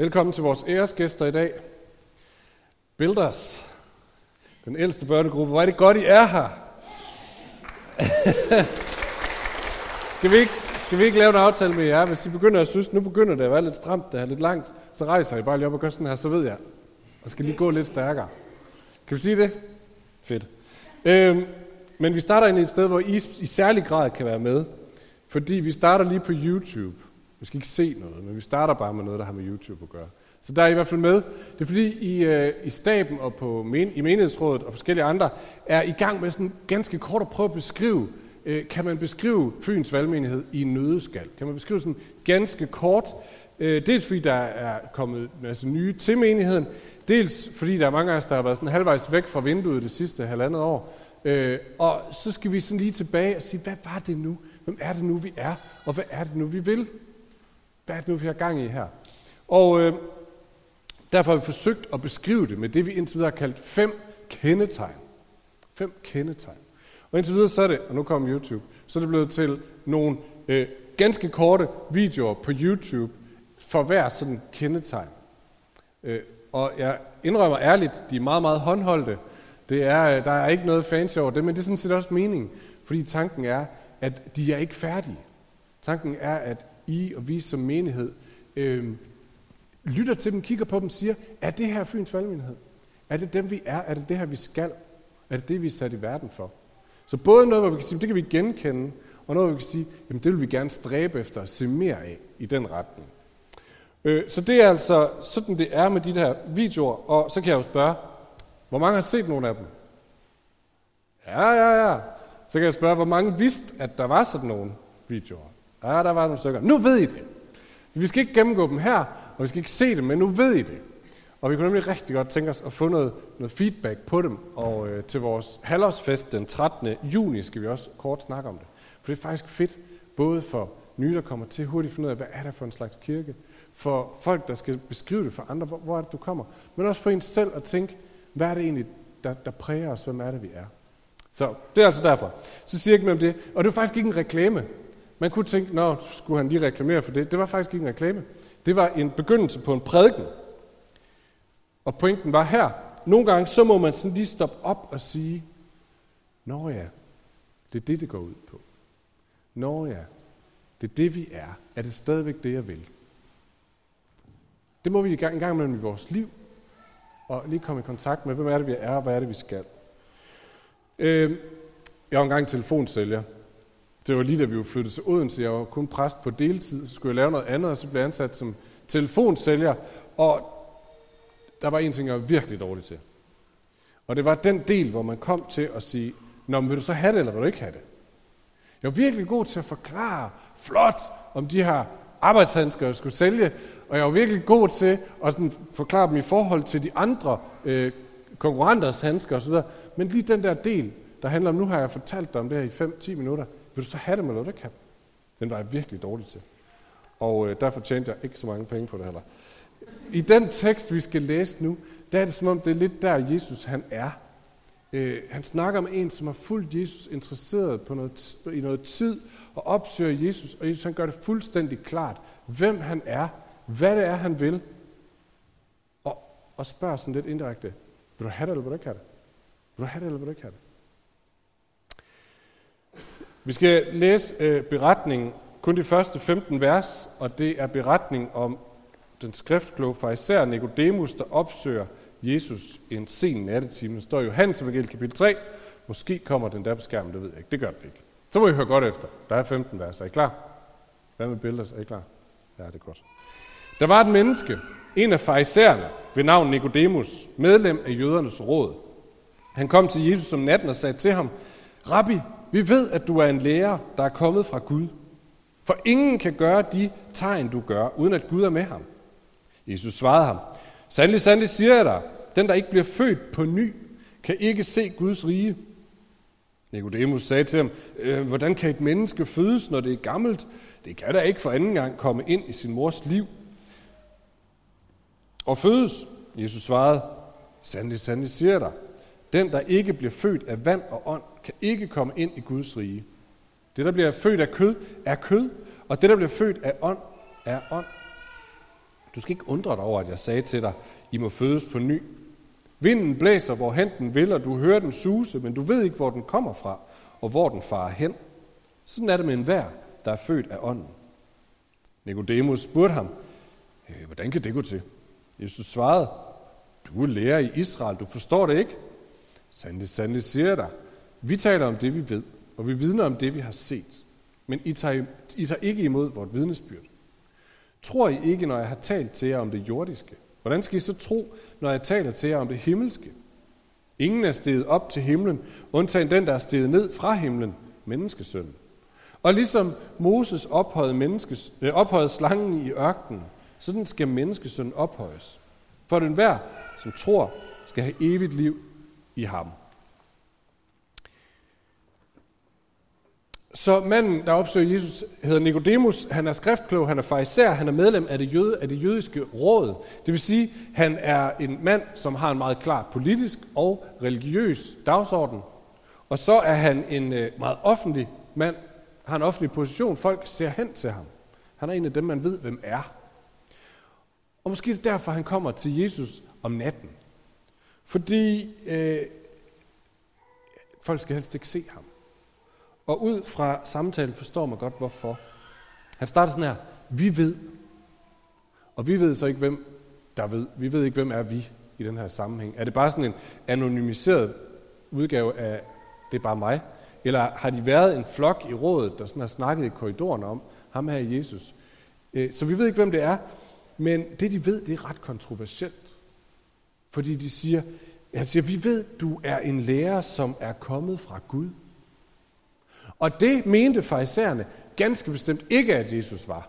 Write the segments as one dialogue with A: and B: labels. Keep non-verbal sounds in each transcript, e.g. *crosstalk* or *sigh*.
A: Velkommen til vores æresgæster i dag. Builders, den ældste børnegruppe. Hvor er det godt, I er her. *laughs* skal, vi ikke, skal vi ikke lave en aftale med jer? Hvis I begynder at synes, nu begynder det at være lidt stramt, det er lidt langt, så rejser I bare lige op og gør sådan her, så ved jeg. Og skal lige gå lidt stærkere. Kan vi sige det? Fedt. Øhm, men vi starter ind i et sted, hvor I i særlig grad kan være med. Fordi vi starter lige på YouTube. Vi skal ikke se noget, men vi starter bare med noget, der har med YouTube at gøre. Så der er I i hvert fald med. Det er fordi, I, øh, i staben og på men, i menighedsrådet og forskellige andre er i gang med sådan ganske kort at prøve at beskrive, øh, kan man beskrive Fyns valgmenighed i en nødeskal? Kan man beskrive sådan ganske kort? Øh, dels fordi der er kommet en masse nye til menigheden, dels fordi der er mange af os, der har været sådan halvvejs væk fra vinduet det sidste halvandet år. Øh, og så skal vi sådan lige tilbage og sige, hvad var det nu? Hvem er det nu, vi er? Og hvad er det nu, vi vil? Hvad er det nu, vi har gang i her? Og øh, derfor har vi forsøgt at beskrive det med det, vi indtil videre har kaldt fem kendetegn. Fem kendetegn. Og indtil videre så er det, og nu kommer YouTube, så er det blevet til nogle øh, ganske korte videoer på YouTube for hver sådan kendetegn. Øh, og jeg indrømmer ærligt, de er meget, meget håndholdte. Det er, øh, der er ikke noget fancy over det, men det er sådan set også meningen. Fordi tanken er, at de er ikke færdige. Tanken er, at i og vi som menighed øh, lytter til dem, kigger på dem, siger, er det her Fyns valgmenighed? Er det dem, vi er? Er det det her, vi skal? Er det det, vi er sat i verden for? Så både noget, hvor vi kan sige, det kan vi genkende, og noget, hvor vi kan sige, jamen det vil vi gerne stræbe efter at se mere af i den retning. Øh, så det er altså sådan, det er med de der videoer, og så kan jeg jo spørge, hvor mange har set nogle af dem? Ja, ja, ja. Så kan jeg spørge, hvor mange vidste, at der var sådan nogle videoer? Ja, der var nogle stykker. Nu ved I det. Vi skal ikke gennemgå dem her, og vi skal ikke se dem, men nu ved I det. Og vi kunne nemlig rigtig godt tænke os at få noget, noget feedback på dem, og øh, til vores halvårsfest den 13. juni skal vi også kort snakke om det. For det er faktisk fedt, både for nye, der kommer til, hurtigt finde ud af, hvad er det for en slags kirke, for folk, der skal beskrive det for andre, hvor, hvor er det, du kommer, men også for en selv at tænke, hvad er det egentlig, der, der præger os, hvem er det, vi er. Så det er altså derfor. Så siger jeg ikke mere om det. Og det er faktisk ikke en reklame. Man kunne tænke, nå, skulle han lige reklamere for det. Det var faktisk ikke en reklame. Det var en begyndelse på en prædiken. Og pointen var her. Nogle gange, så må man sådan lige stoppe op og sige, Nå ja, det er det, det går ud på. Nå ja, det er det, vi er. Er det stadigvæk det, jeg vil? Det må vi i gang, en gang imellem i vores liv, og lige komme i kontakt med, hvem er det, vi er, og hvad er det, vi skal. Øh, jeg var engang telefonsælger. Det var lige da vi var flyttet til Odense. Jeg var kun præst på deltid, så skulle jeg lave noget andet, og så blev jeg ansat som telefonsælger. Og der var en ting, jeg var virkelig dårlig til. Og det var den del, hvor man kom til at sige, Nå, men vil du så have det, eller vil du ikke have det? Jeg var virkelig god til at forklare flot om de her arbejdshandsker, jeg skulle sælge, og jeg var virkelig god til at sådan forklare dem i forhold til de andre øh, konkurrenters handsker osv. Men lige den der del, der handler om, nu har jeg fortalt dig om det her i 5-10 minutter, vil du så have dem, eller ikke have Den var jeg virkelig dårlig til. Og øh, derfor tjente jeg ikke så mange penge på det heller. I den tekst, vi skal læse nu, der er det som om, det er lidt der, Jesus han er. Øh, han snakker om en, som har fulgt Jesus interesseret på noget, i noget tid, og opsøger Jesus, og Jesus han gør det fuldstændig klart, hvem han er, hvad det er, han vil, og, og spørger sådan lidt indirekte, vil du have det, eller vil du ikke have det? Vil du have det, eller vil du ikke have det? Vi skal læse øh, beretningen, kun de første 15 vers, og det er beretning om den skriftkloge farisæer Nikodemus, der opsøger Jesus i en sen nattetime. Det står i Johannes evangelie kapitel 3. Måske kommer den der på skærmen, det ved jeg ikke. Det gør det ikke. Så må I høre godt efter. Der er 15 vers. Er I klar? Hvad med billeder? Er I klar? Ja, det er godt. Der var et menneske, en af farisæerne, ved navn Nikodemus, medlem af jødernes råd. Han kom til Jesus om natten og sagde til ham, Rabbi, vi ved, at du er en lærer, der er kommet fra Gud. For ingen kan gøre de tegn, du gør, uden at Gud er med ham. Jesus svarede ham, Sandelig, sandelig siger jeg dig, den, der ikke bliver født på ny, kan ikke se Guds rige. Nikodemus sagde til ham, øh, hvordan kan et menneske fødes, når det er gammelt? Det kan da ikke for anden gang komme ind i sin mors liv. Og fødes, Jesus svarede, sandelig, sandelig siger jeg dig, den, der ikke bliver født af vand og ånd, kan ikke komme ind i Guds rige. Det, der bliver født af kød, er kød, og det, der bliver født af ånd, er ånd. Du skal ikke undre dig over, at jeg sagde til dig, I må fødes på ny. Vinden blæser, hvor hen den vil, og du hører den suse, men du ved ikke, hvor den kommer fra, og hvor den farer hen. Sådan er det med enhver, der er født af ånden. Nikodemus spurgte ham, øh, hvordan kan det gå til? Jesus svarede, du er lærer i Israel, du forstår det ikke? Sandelig, sandelig siger jeg dig, vi taler om det, vi ved, og vi vidner om det, vi har set. Men I tager, I tager ikke imod vort vidnesbyrd. Tror I ikke, når jeg har talt til jer om det jordiske? Hvordan skal I så tro, når jeg taler til jer om det himmelske? Ingen er steget op til himlen, undtagen den, der er steget ned fra himlen, menneskesønnen. Og ligesom Moses ophøjede, menneskes, øh, ophøjede slangen i ørkenen, sådan skal menneskesønnen ophøjes. For den hver, som tror, skal have evigt liv i ham. Så manden, der opsøger Jesus, hedder Nikodemus. Han er skriftklog, han er fariser, han er medlem af det, jøde, af det jødiske råd. Det vil sige, han er en mand, som har en meget klar politisk og religiøs dagsorden. Og så er han en øh, meget offentlig mand, har en offentlig position. Folk ser hen til ham. Han er en af dem, man ved, hvem er. Og måske er det derfor, han kommer til Jesus om natten. Fordi øh, folk skal helst ikke se ham. Og ud fra samtalen forstår man godt, hvorfor. Han starter sådan her. Vi ved. Og vi ved så ikke, hvem der ved. Vi ved ikke, hvem er vi i den her sammenhæng. Er det bare sådan en anonymiseret udgave af, det er bare mig? Eller har de været en flok i rådet, der sådan har snakket i korridoren om ham her Jesus? Øh, så vi ved ikke, hvem det er, men det de ved, det er ret kontroversielt. Fordi de siger, han siger, vi ved, du er en lærer, som er kommet fra Gud. Og det mente farisæerne ganske bestemt ikke, at Jesus var.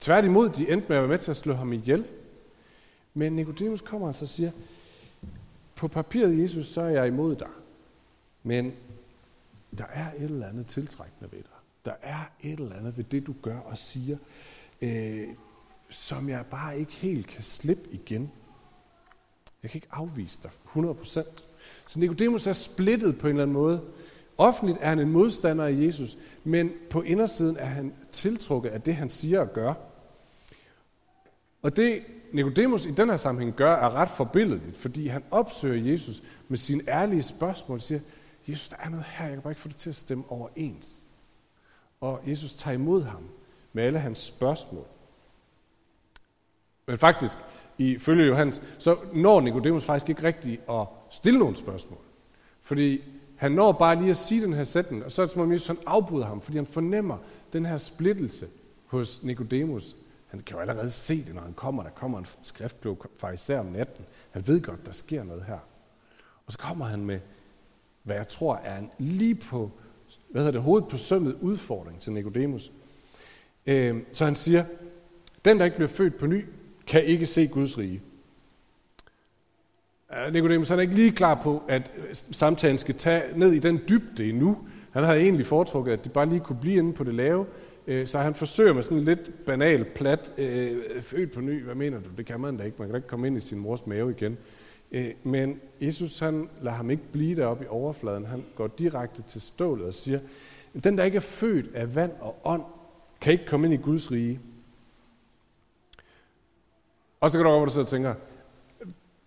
A: Tværtimod, de endte med at være med til at slå ham ihjel. Men Nikodemus kommer altså og siger, på papiret, Jesus, så er jeg imod dig. Men der er et eller andet tiltrækkende ved dig. Der er et eller andet ved det, du gør og siger, øh, som jeg bare ikke helt kan slippe igen. Jeg kan ikke afvise dig 100%. Så Nikodemus er splittet på en eller anden måde. Offentligt er han en modstander af Jesus, men på indersiden er han tiltrukket af det, han siger og gør. Og det Nikodemus i den her sammenhæng gør, er ret forbilledeligt, fordi han opsøger Jesus med sine ærlige spørgsmål og siger, Jesus, der er noget her, jeg kan bare ikke få det til at stemme overens. Og Jesus tager imod ham med alle hans spørgsmål. Men faktisk, ifølge Johannes, så når Nikodemus faktisk ikke rigtigt at stille nogle spørgsmål. Fordi han når bare lige at sige den her sætning, og så er det som om Jesus han afbryder ham, fordi han fornemmer den her splittelse hos Nikodemus. Han kan jo allerede se det, når han kommer. Der kommer en skriftklog fariser om natten. Han ved godt, der sker noget her. Og så kommer han med, hvad jeg tror er en lige på, hvad hedder det, hovedet på sømmet udfordring til Nikodemus. Øh, så han siger, den der ikke bliver født på ny, kan ikke se Guds rige. Nicodemus han er ikke lige klar på, at øh, samtalen skal tage ned i den dybde endnu. Han havde egentlig foretrukket, at de bare lige kunne blive inde på det lave. Øh, så han forsøger med sådan en lidt banal, plat, øh, øh, født på ny, hvad mener du? Det kan man da ikke. Man kan da ikke komme ind i sin mors mave igen. Øh, men Jesus han lader ham ikke blive deroppe i overfladen. Han går direkte til stålet og siger, den der ikke er født af vand og ånd, kan ikke komme ind i Guds rige. Og så kan du over, hvor du sidder og tænker,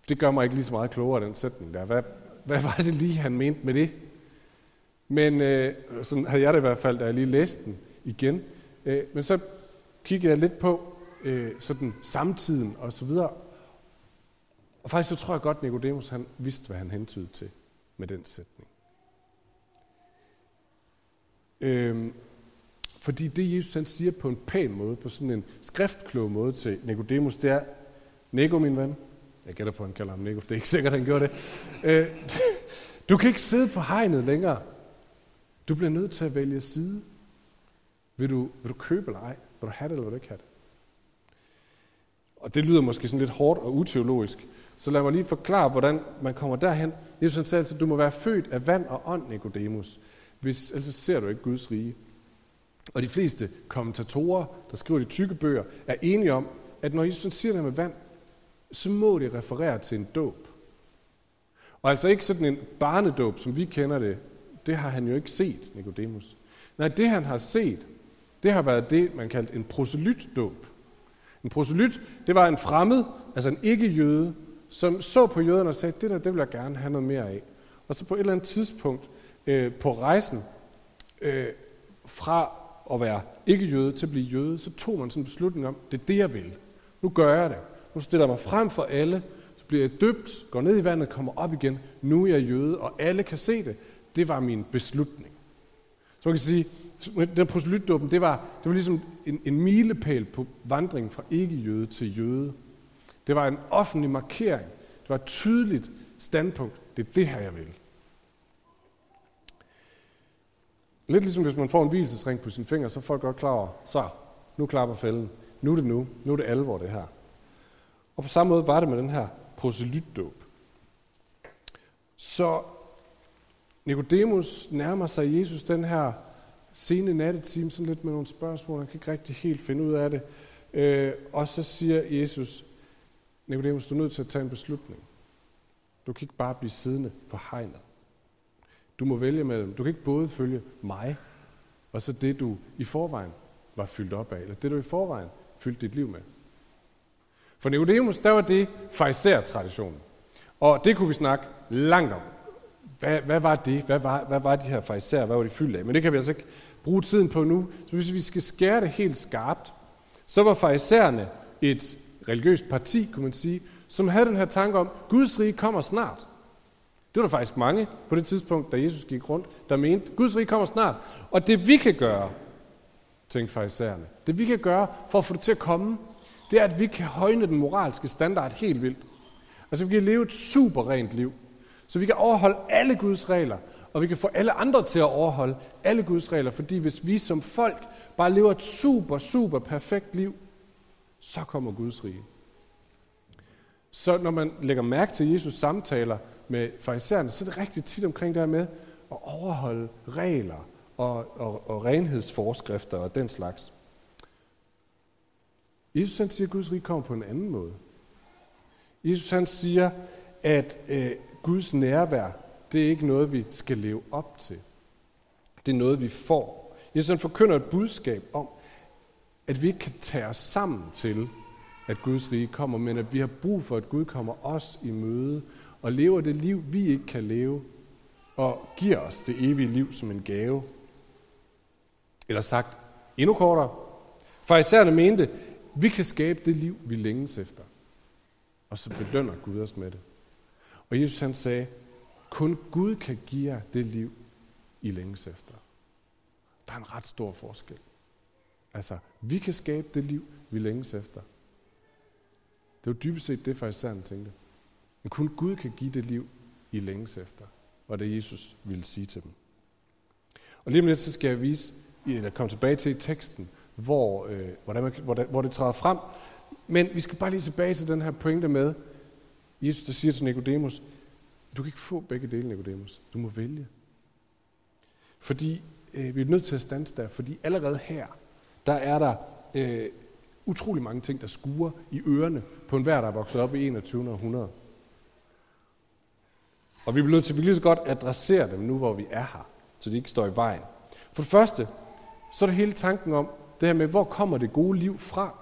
A: det gør mig ikke lige så meget klogere, den sætning der. Hvad, hvad var det lige, han mente med det? Men øh, sådan havde jeg det i hvert fald, da jeg lige læste den igen. Øh, men så kiggede jeg lidt på øh, sådan samtiden og så videre. Og faktisk så tror jeg godt, Nicodemus han vidste, hvad han hentydede til med den sætning. Øh, fordi det, Jesus han siger på en pæn måde, på sådan en skriftklog måde til Nicodemus, det er, Nico, min ven, jeg gætter på, at han kalder ham Nico. Det er ikke sikkert, at han gjorde det. Øh, *laughs* du kan ikke sidde på hegnet længere. Du bliver nødt til at vælge side. Vil du, vil du købe eller ej? Vil du have det, eller vil du ikke have det? Og det lyder måske sådan lidt hårdt og uteologisk. Så lad mig lige forklare, hvordan man kommer derhen. Jesus sagde altså, at du må være født af vand og ånd, Nicodemus. Hvis, ellers ser du ikke Guds rige. Og de fleste kommentatorer, der skriver de tykke bøger, er enige om, at når Jesus siger det med vand, så må det referere til en dåb. Og altså ikke sådan en barnedåb, som vi kender det. Det har han jo ikke set, Nikodemus. Nej, det han har set, det har været det, man kaldte en proselytdåb. En proselyt, det var en fremmed, altså en ikke-jøde, som så på jøderne og sagde, det der, det vil jeg gerne have noget mere af. Og så på et eller andet tidspunkt øh, på rejsen, øh, fra at være ikke-jøde til at blive jøde, så tog man sådan en beslutning om, det er det, jeg vil. Nu gør jeg det. Nu stiller jeg mig frem for alle, så bliver jeg døbt, går ned i vandet, kommer op igen. Nu er jeg jøde, og alle kan se det. Det var min beslutning. Så man kan sige, den proselytdåben, det var, det var ligesom en, en milepæl på vandringen fra ikke-jøde til jøde. Det var en offentlig markering. Det var et tydeligt standpunkt. Det er det her, jeg vil. Lidt ligesom hvis man får en hvilesesring på sin finger, så er folk godt klar over, så, nu klapper fælden. Nu er det nu. Nu er det alvor, det her. Og på samme måde var det med den her proselytdåb. Så Nikodemus nærmer sig Jesus den her sene nattetime, sådan lidt med nogle spørgsmål, han kan ikke rigtig helt finde ud af det. Øh, og så siger Jesus, Nikodemus, du er nødt til at tage en beslutning. Du kan ikke bare blive siddende på hegnet. Du må vælge mellem, du kan ikke både følge mig, og så det, du i forvejen var fyldt op af, eller det, du i forvejen fyldte dit liv med. For Nicodemus, der var det farisæer-traditionen. Og det kunne vi snakke langt om. Hvad, hvad var det? Hvad var, hvad var de her farisæer? Hvad var de fyldt af? Men det kan vi altså ikke bruge tiden på nu. Så hvis vi skal skære det helt skarpt, så var farisæerne et religiøst parti, kunne man sige, som havde den her tanke om, Guds rige kommer snart. Det var der faktisk mange på det tidspunkt, da Jesus gik rundt, der mente, Guds rige kommer snart. Og det vi kan gøre, tænkte farisæerne, det vi kan gøre for at få det til at komme, det er, at vi kan højne den moralske standard helt vildt. Altså vi kan leve et super rent liv. Så vi kan overholde alle Guds regler, og vi kan få alle andre til at overholde alle Guds regler, fordi hvis vi som folk bare lever et super, super perfekt liv, så kommer Guds rige. Så når man lægger mærke til Jesus samtaler med farisæerne, så er det rigtig tit omkring det her med at overholde regler og, og, og renhedsforskrifter og den slags. Jesus han siger, at Guds rige kommer på en anden måde. Jesus han siger, at øh, Guds nærvær, det er ikke noget, vi skal leve op til. Det er noget, vi får. Jesus han forkynder et budskab om, at vi ikke kan tage os sammen til, at Guds rige kommer, men at vi har brug for, at Gud kommer os i møde og lever det liv, vi ikke kan leve, og giver os det evige liv som en gave. Eller sagt endnu kortere. For Farisæerne mente, vi kan skabe det liv, vi længes efter. Og så belønner Gud os med det. Og Jesus han sagde, kun Gud kan give jer det liv, I længes efter. Der er en ret stor forskel. Altså, vi kan skabe det liv, vi længes efter. Det var dybest set det, fariseren tænkte. Men kun Gud kan give det liv, I længes efter. var det Jesus ville sige til dem. Og lige om lidt, så skal jeg vise, eller komme tilbage til teksten, hvor, øh, hvordan man, hvor, det, hvor det træder frem. Men vi skal bare lige tilbage til den her pointe med, Jesus der siger til Nikodemus, du kan ikke få begge dele, Nikodemus. Du må vælge. Fordi øh, vi er nødt til at stanse der, fordi allerede her, der er der øh, utrolig mange ting, der skuer i ørerne på enhver, der er vokset op i 21. århundrede. Og vi bliver nødt til at lige så godt adressere dem nu, hvor vi er her, så de ikke står i vejen. For det første, så er det hele tanken om, det her med, hvor kommer det gode liv fra?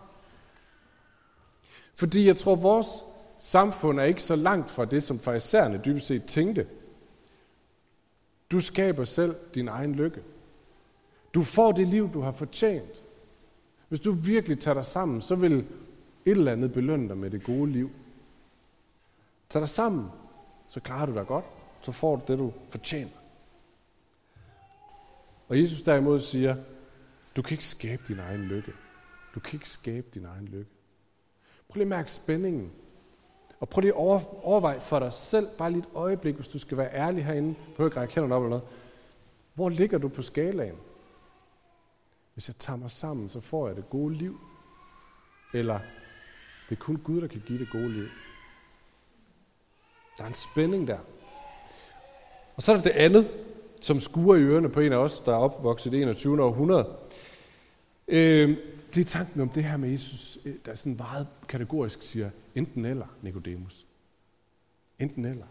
A: Fordi jeg tror, vores samfund er ikke så langt fra det, som farisæerne dybest set tænkte. Du skaber selv din egen lykke. Du får det liv, du har fortjent. Hvis du virkelig tager dig sammen, så vil et eller andet belønne dig med det gode liv. Tag dig sammen, så klarer du dig godt. Så får du det, du fortjener. Og Jesus derimod siger, du kan ikke skabe din egen lykke. Du kan ikke skabe din egen lykke. Prøv lige at mærke spændingen. Og prøv lige at overveje for dig selv, bare lige et øjeblik, hvis du skal være ærlig herinde, på at række hænderne op eller noget. Hvor ligger du på skalaen? Hvis jeg tager mig sammen, så får jeg det gode liv. Eller det er kun Gud, der kan give det gode liv. Der er en spænding der. Og så er der det andet, som skuer i ørerne på en af os, der er opvokset i det 21. århundrede. Øh, det er tanken om det her med Jesus, øh, der sådan meget kategorisk siger, enten eller, Nikodemus. Enten eller.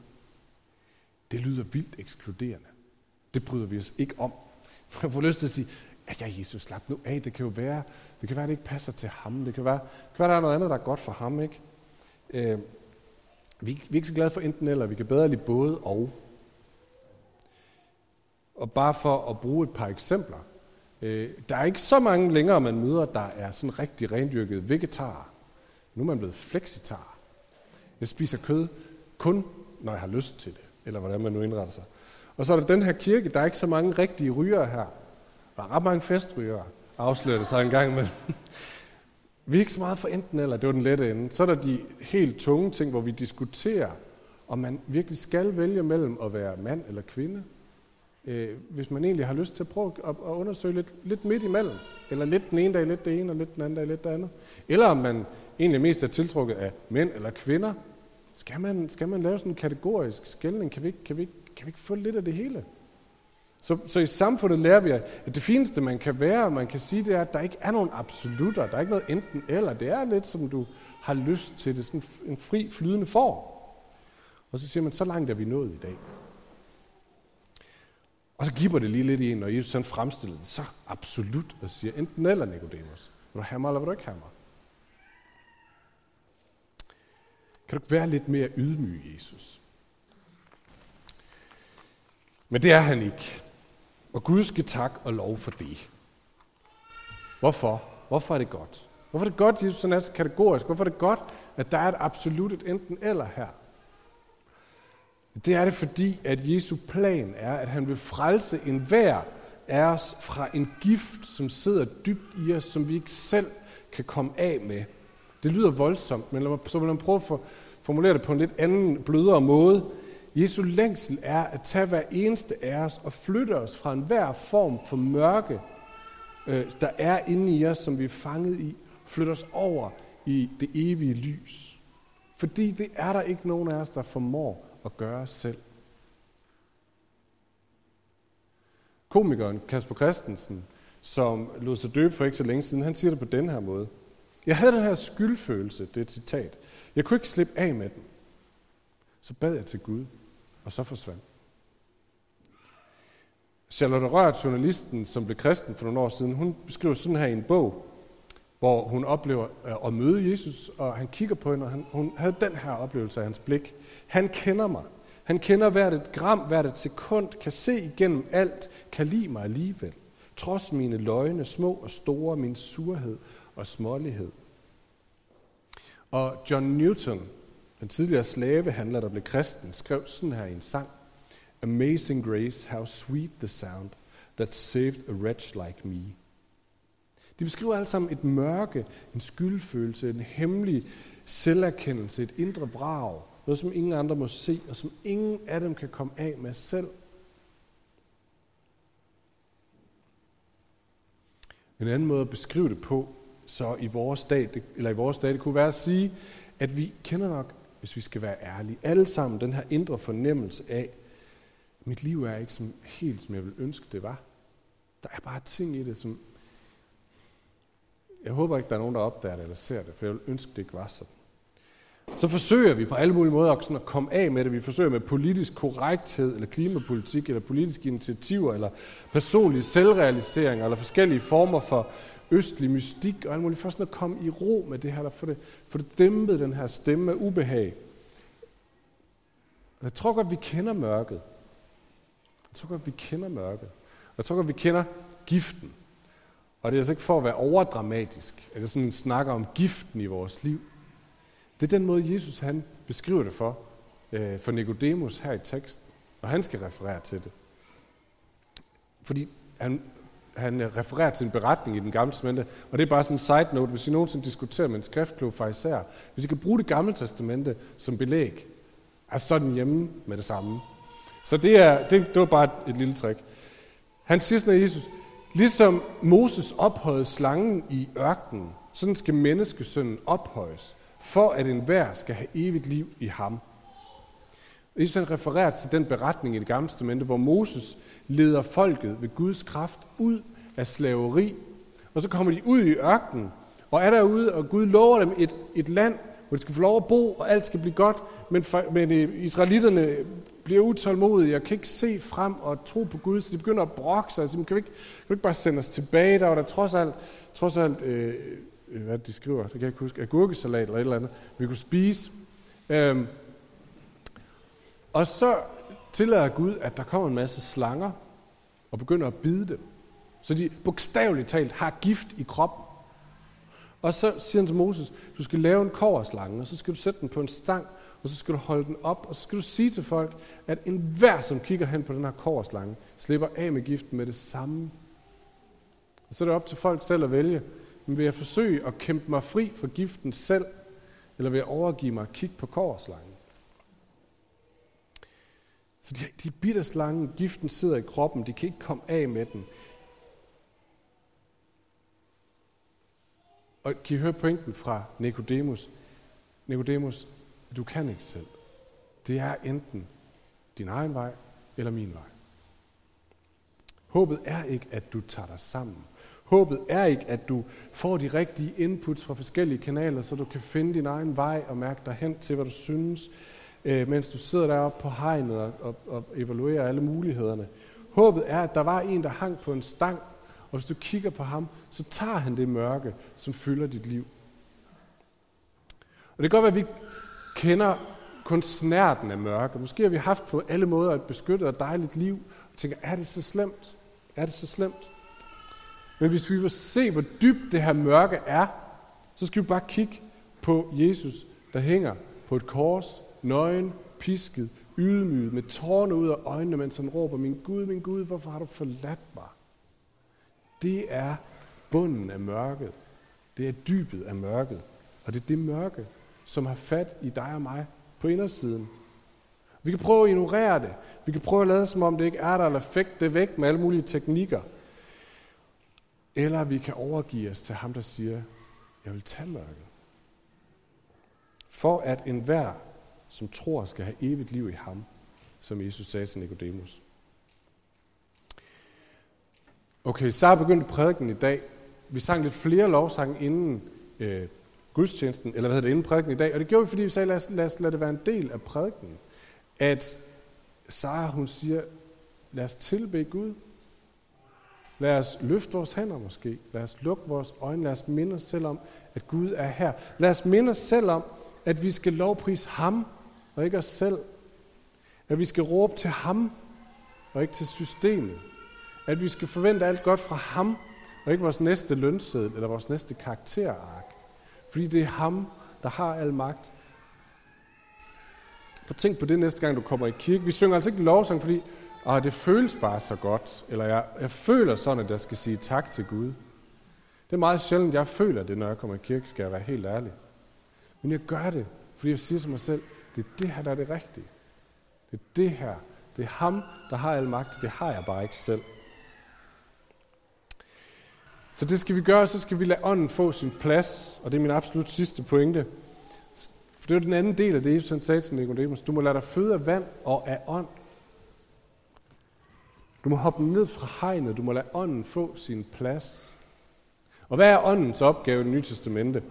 A: Det lyder vildt ekskluderende. Det bryder vi os ikke om. *laughs* Jeg får lyst til at sige, ja, jeg Jesus, slap nu af. Det kan jo være, det kan være, det ikke passer til ham. Det kan være, det kan være der er noget andet, der er godt for ham, ikke? Øh, vi, vi er ikke så glade for enten eller. Vi kan bedre lide både og. Og bare for at bruge et par eksempler. Øh, der er ikke så mange længere, man møder, der er sådan rigtig rendyrket vegetar. Nu er man blevet flexitar. Jeg spiser kød kun, når jeg har lyst til det. Eller hvordan man nu indretter sig. Og så er der den her kirke, der er ikke så mange rigtige ryger her. Der er ret mange festrygere, afslører det sig en gang imellem. *laughs* Vi er ikke så meget for enten eller, det var den lette ende. Så er der de helt tunge ting, hvor vi diskuterer, om man virkelig skal vælge mellem at være mand eller kvinde. Øh, hvis man egentlig har lyst til at prøve at, at undersøge lidt, lidt midt imellem. Eller lidt den ene dag lidt det ene, og lidt den anden dag lidt det andet. Eller om man egentlig mest er tiltrukket af mænd eller kvinder. Skal man, skal man lave sådan en kategorisk skældning? Kan vi, ikke, kan, vi ikke, kan vi ikke få lidt af det hele? Så, så i samfundet lærer vi, at det fineste, man kan være, man kan sige, det er, at der ikke er nogen absolutter. Der er ikke noget enten eller. Det er lidt, som du har lyst til det. Sådan en fri, flydende form. Og så siger man, så langt er vi nået i dag. Og så giver det lige lidt i en, når Jesus han fremstiller det så absolut og siger, enten eller, Nicodemus. Vil du have mig, eller vil du ikke have mig? Kan du ikke være lidt mere ydmyg, Jesus? Men det er han ikke. Og Gud skal tak og lov for det. Hvorfor? Hvorfor er det godt? Hvorfor er det godt, Jesus er så kategorisk? Hvorfor er det godt, at der er et absolut et enten eller her? Det er det, fordi at Jesu plan er, at han vil frelse enhver af os fra en gift, som sidder dybt i os, som vi ikke selv kan komme af med. Det lyder voldsomt, men lad mig, så vil man prøve at formulere det på en lidt anden, blødere måde. Jesu længsel er at tage hver eneste af os og flytte os fra enhver form for mørke, øh, der er inde i os, som vi er fanget i, flytte os over i det evige lys. Fordi det er der ikke nogen af os, der formår at gøre selv. Komikeren Kasper Christensen, som lod sig døbe for ikke så længe siden, han siger det på den her måde. Jeg havde den her skyldfølelse, det er et citat. Jeg kunne ikke slippe af med den. Så bad jeg til Gud, og så forsvandt. Charlotte Rørt, journalisten, som blev kristen for nogle år siden, hun beskriver sådan her i en bog, hvor hun oplever øh, at møde Jesus, og han kigger på hende, og han, hun havde den her oplevelse af hans blik. Han kender mig. Han kender hvert et gram, hvert et sekund, kan se igennem alt, kan lide mig alligevel. Trods mine løgne, små og store, min surhed og smålighed. Og John Newton, den tidligere slavehandler, der blev kristen, skrev sådan her i en sang. Amazing grace, how sweet the sound that saved a wretch like me. De beskriver alle sammen et mørke, en skyldfølelse, en hemmelig selverkendelse, et indre brag, noget som ingen andre må se, og som ingen af dem kan komme af med selv. En anden måde at beskrive det på, så i vores dag, det, eller i vores dag, det kunne være at sige, at vi kender nok, hvis vi skal være ærlige, alle sammen den her indre fornemmelse af, at mit liv er ikke som, helt, som jeg ville ønske, det var. Der er bare ting i det, som... Jeg håber ikke, der er nogen, der opdager det eller ser det, for jeg vil ønske, det ikke var sådan. Så forsøger vi på alle mulige måder sådan at komme af med det. Vi forsøger med politisk korrekthed, eller klimapolitik, eller politiske initiativer, eller personlig selvrealisering, eller forskellige former for østlig mystik og alt muligt, for sådan at komme i ro med det her, der for det, for det dæmpet den her stemme af ubehag. Og jeg tror godt, vi kender mørket. Jeg tror godt, vi kender mørket. Jeg tror godt, vi kender giften. Og det er altså ikke for at være overdramatisk, at det sådan snakker om giften i vores liv. Det er den måde, Jesus han beskriver det for, øh, for Nicodemus her i teksten, og han skal referere til det. Fordi han, han refererer til en beretning i den gamle testamente, og det er bare sådan en side note, hvis I nogensinde diskuterer med en skriftklub fra især, hvis I kan bruge det gamle testamente som belæg, er sådan hjemme med det samme. Så det, er, det, det var bare et, et lille trick. Han siger sådan, at Jesus, ligesom Moses ophøjede slangen i ørkenen, sådan skal menneskesønnen ophøjes, for at enhver skal have evigt liv i ham. Jesus han refererer til den beretning i det gamle testamente, hvor Moses leder folket ved Guds kraft ud af slaveri. Og så kommer de ud i ørkenen, og er derude, og Gud lover dem et, et land, hvor de skal få lov at bo, og alt skal blive godt. Men, for, men øh, israelitterne bliver utålmodige og kan ikke se frem og tro på Gud, så de begynder at brokke sig. Så kan vi ikke, kan vi ikke bare sende os tilbage? Der var der trods alt, trods alt øh, øh hvad de skriver, det kan jeg ikke huske, agurkesalat eller et eller andet, vi kunne spise. Øhm, og så tillader Gud, at der kommer en masse slanger og begynder at bide dem. Så de bogstaveligt talt har gift i kroppen. Og så siger han til Moses, du skal lave en koverslange, og så skal du sætte den på en stang, og så skal du holde den op, og så skal du sige til folk, at enhver, som kigger hen på den her koverslange, slipper af med giften med det samme. Og så er det op til folk selv at vælge, men vil jeg forsøge at kæmpe mig fri fra giften selv, eller vil jeg overgive mig at kigge på koverslangen? Så de, de bitter slangen, giften sidder i kroppen, de kan ikke komme af med den. Og kan I høre pointen fra Nikodemus? Nikodemus, du kan ikke selv. Det er enten din egen vej eller min vej. Håbet er ikke, at du tager dig sammen. Håbet er ikke, at du får de rigtige inputs fra forskellige kanaler, så du kan finde din egen vej og mærke dig hen til, hvad du synes, øh, mens du sidder deroppe på hegnet og, og, og evaluerer alle mulighederne. Håbet er, at der var en, der hang på en stang, og hvis du kigger på ham, så tager han det mørke, som fylder dit liv. Og det kan godt være, at vi kender kun snærten af mørke. Måske har vi haft på alle måder et beskyttet og dejligt liv, og tænker, er det så slemt? Er det så slemt? Men hvis vi vil se, hvor dybt det her mørke er, så skal vi bare kigge på Jesus, der hænger på et kors, nøgen, pisket, ydmyget, med tårne ud af øjnene, mens han råber, min Gud, min Gud, hvorfor har du forladt mig? Det er bunden af mørket. Det er dybet af mørket. Og det er det mørke, som har fat i dig og mig på indersiden. Vi kan prøve at ignorere det. Vi kan prøve at lade som om det ikke er der, eller fægte det væk med alle mulige teknikker. Eller vi kan overgive os til ham, der siger, jeg vil tage mørket. For at enhver, som tror, skal have evigt liv i ham, som Jesus sagde til Nikodemus. Okay, så er begyndt prædiken i dag. Vi sang lidt flere lovsange inden øh, gudstjenesten, eller hvad hedder det, inden prædiken i dag. Og det gjorde vi, fordi vi sagde, lad os, lad os lade det være en del af prædiken. At Sara, hun siger, lad os tilbe Gud. Lad os løfte vores hænder måske. Lad os lukke vores øjne. Lad os minde os selv om, at Gud er her. Lad os minde os selv om, at vi skal lovprise ham, og ikke os selv. At vi skal råbe til ham, og ikke til systemet. At vi skal forvente alt godt fra ham, og ikke vores næste lønseddel eller vores næste karakterark. Fordi det er ham, der har al magt. Prøv tænk på det næste gang, du kommer i kirke. Vi synger altså ikke lovsang, fordi Åh, det føles bare så godt. Eller jeg, jeg føler sådan, at jeg skal sige tak til Gud. Det er meget sjældent, jeg føler det, når jeg kommer i kirke, skal jeg være helt ærlig. Men jeg gør det, fordi jeg siger til mig selv, det er det her, der er det rigtige. Det er det her. Det er ham, der har al magt. Det har jeg bare ikke selv. Så det skal vi gøre, så skal vi lade ånden få sin plads, og det er min absolut sidste pointe. For det var den anden del af det, Jesus sagde til Nicodemus. Du må lade dig føde af vand og af ånd. Du må hoppe ned fra hegnet, du må lade ånden få sin plads. Og hvad er åndens opgave i det nye testamente?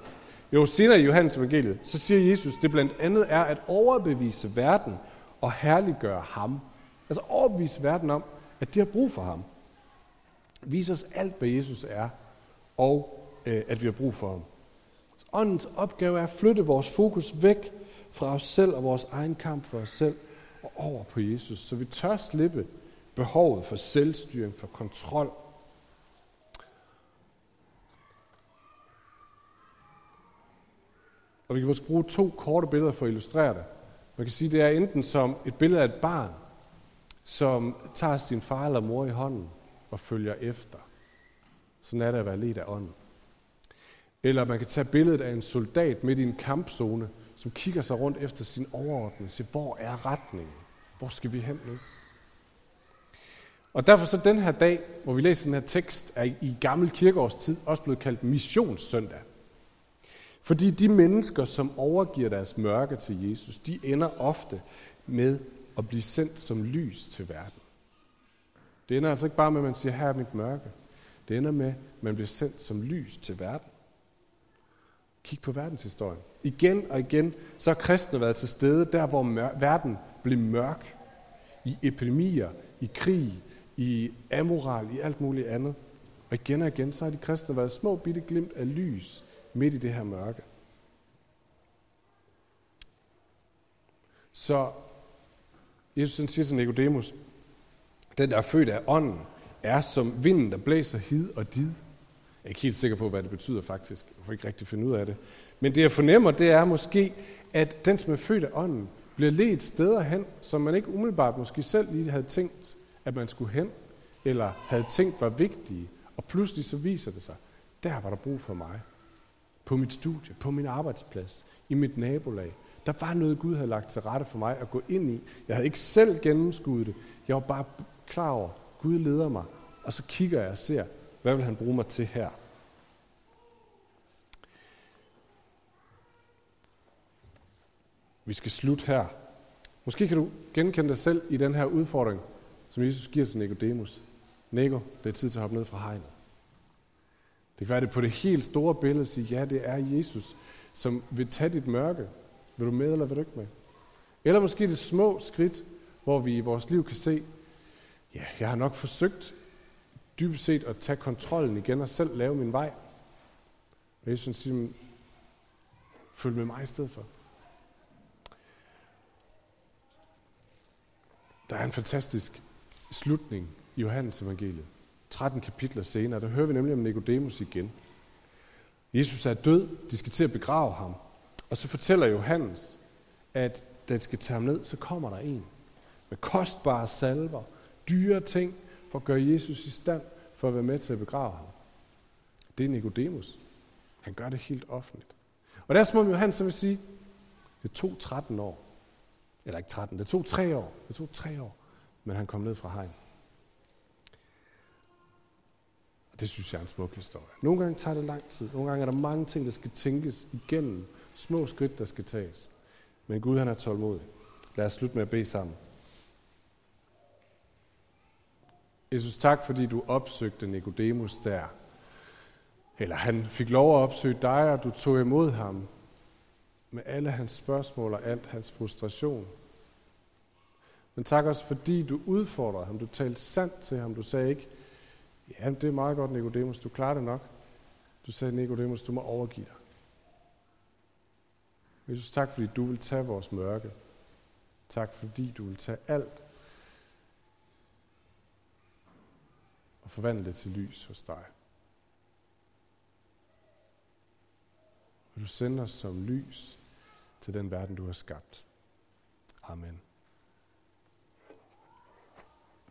A: Jo, senere i Johannes evangeliet, så siger Jesus, det blandt andet er at overbevise verden og herliggøre ham. Altså overbevise verden om, at de har brug for ham. Vis os alt, hvad Jesus er, og øh, at vi har brug for ham. Åndens opgave er at flytte vores fokus væk fra os selv og vores egen kamp for os selv, og over på Jesus, så vi tør slippe behovet for selvstyring, for kontrol. Og vi kan måske bruge to korte billeder for at illustrere det. Man kan sige, det er enten som et billede af et barn, som tager sin far eller mor i hånden og følger efter. Sådan er det at være ledt af ånden. Eller man kan tage billedet af en soldat midt i en kampzone, som kigger sig rundt efter sin overordnede se, hvor er retningen? Hvor skal vi hen nu? Og derfor så den her dag, hvor vi læser den her tekst, er i gammel kirkeårstid også blevet kaldt missionssøndag. Fordi de mennesker, som overgiver deres mørke til Jesus, de ender ofte med at blive sendt som lys til verden. Det ender altså ikke bare med, at man siger, her er mit mørke. Det ender med, at man bliver sendt som lys til verden. Kig på verdenshistorien. Igen og igen, så har kristne været til stede der, hvor mør- verden blev mørk. i epidemier, i krig, i amoral, i alt muligt andet. Og igen og igen, så har de kristne været små bitte glimt af lys midt i det her mørke. Så Jesus siger til Nicodemus, den der er født af ånden, er som vinden, der blæser hid og did. Jeg er ikke helt sikker på, hvad det betyder faktisk. Jeg får ikke rigtig finde ud af det. Men det jeg fornemmer, det er måske, at den, som er født af ånden, bliver ledt steder hen, som man ikke umiddelbart måske selv lige havde tænkt, at man skulle hen, eller havde tænkt var vigtige. Og pludselig så viser det sig, der var der brug for mig. På mit studie, på min arbejdsplads, i mit nabolag. Der var noget, Gud havde lagt til rette for mig at gå ind i. Jeg havde ikke selv gennemskuddet det. Jeg var bare klar over, Gud leder mig. Og så kigger jeg og ser, hvad vil han bruge mig til her? Vi skal slutte her. Måske kan du genkende dig selv i den her udfordring, som Jesus giver til Nicodemus. Nico, det er tid til at hoppe ned fra hegnet. Det kan være det på det helt store billede at sige, ja, det er Jesus, som vil tage dit mørke. Vil du med, eller vil du ikke med? Eller måske det små skridt, hvor vi i vores liv kan se, ja, jeg har nok forsøgt dybest set at tage kontrollen igen og selv lave min vej. Men Jesus siger, følg med mig i stedet for. Der er en fantastisk slutning i Johannes evangeliet. 13 kapitler senere, der hører vi nemlig om Nikodemus igen. Jesus er død, de skal til at begrave ham. Og så fortæller Johannes, at da de skal tage ham ned, så kommer der en med kostbare salver, dyre ting, for at gøre Jesus i stand for at være med til at begrave ham. Det er Nikodemus. Han gør det helt offentligt. Og der er som om Johannes så vil sige, det tog 13 år. Eller ikke 13, det tog 3 år. Det tog 3 år, men han kom ned fra hegn. Og det synes jeg er en smuk historie. Nogle gange tager det lang tid. Nogle gange er der mange ting, der skal tænkes igennem. Små skridt, der skal tages. Men Gud han er tålmodig. Lad os slutte med at bede sammen. Jesus, tak fordi du opsøgte Nikodemus der. Eller han fik lov at opsøge dig, og du tog imod ham med alle hans spørgsmål og alt hans frustration. Men tak også fordi du udfordrede ham, du talte sandt til ham, du sagde ikke, ja, det er meget godt, Nikodemus, du klarer det nok. Du sagde, Nikodemus, du må overgive dig. Jesus, tak fordi du vil tage vores mørke. Tak fordi du vil tage alt og forvandle det til lys hos dig. Og du sender os som lys til den verden, du har skabt. Amen.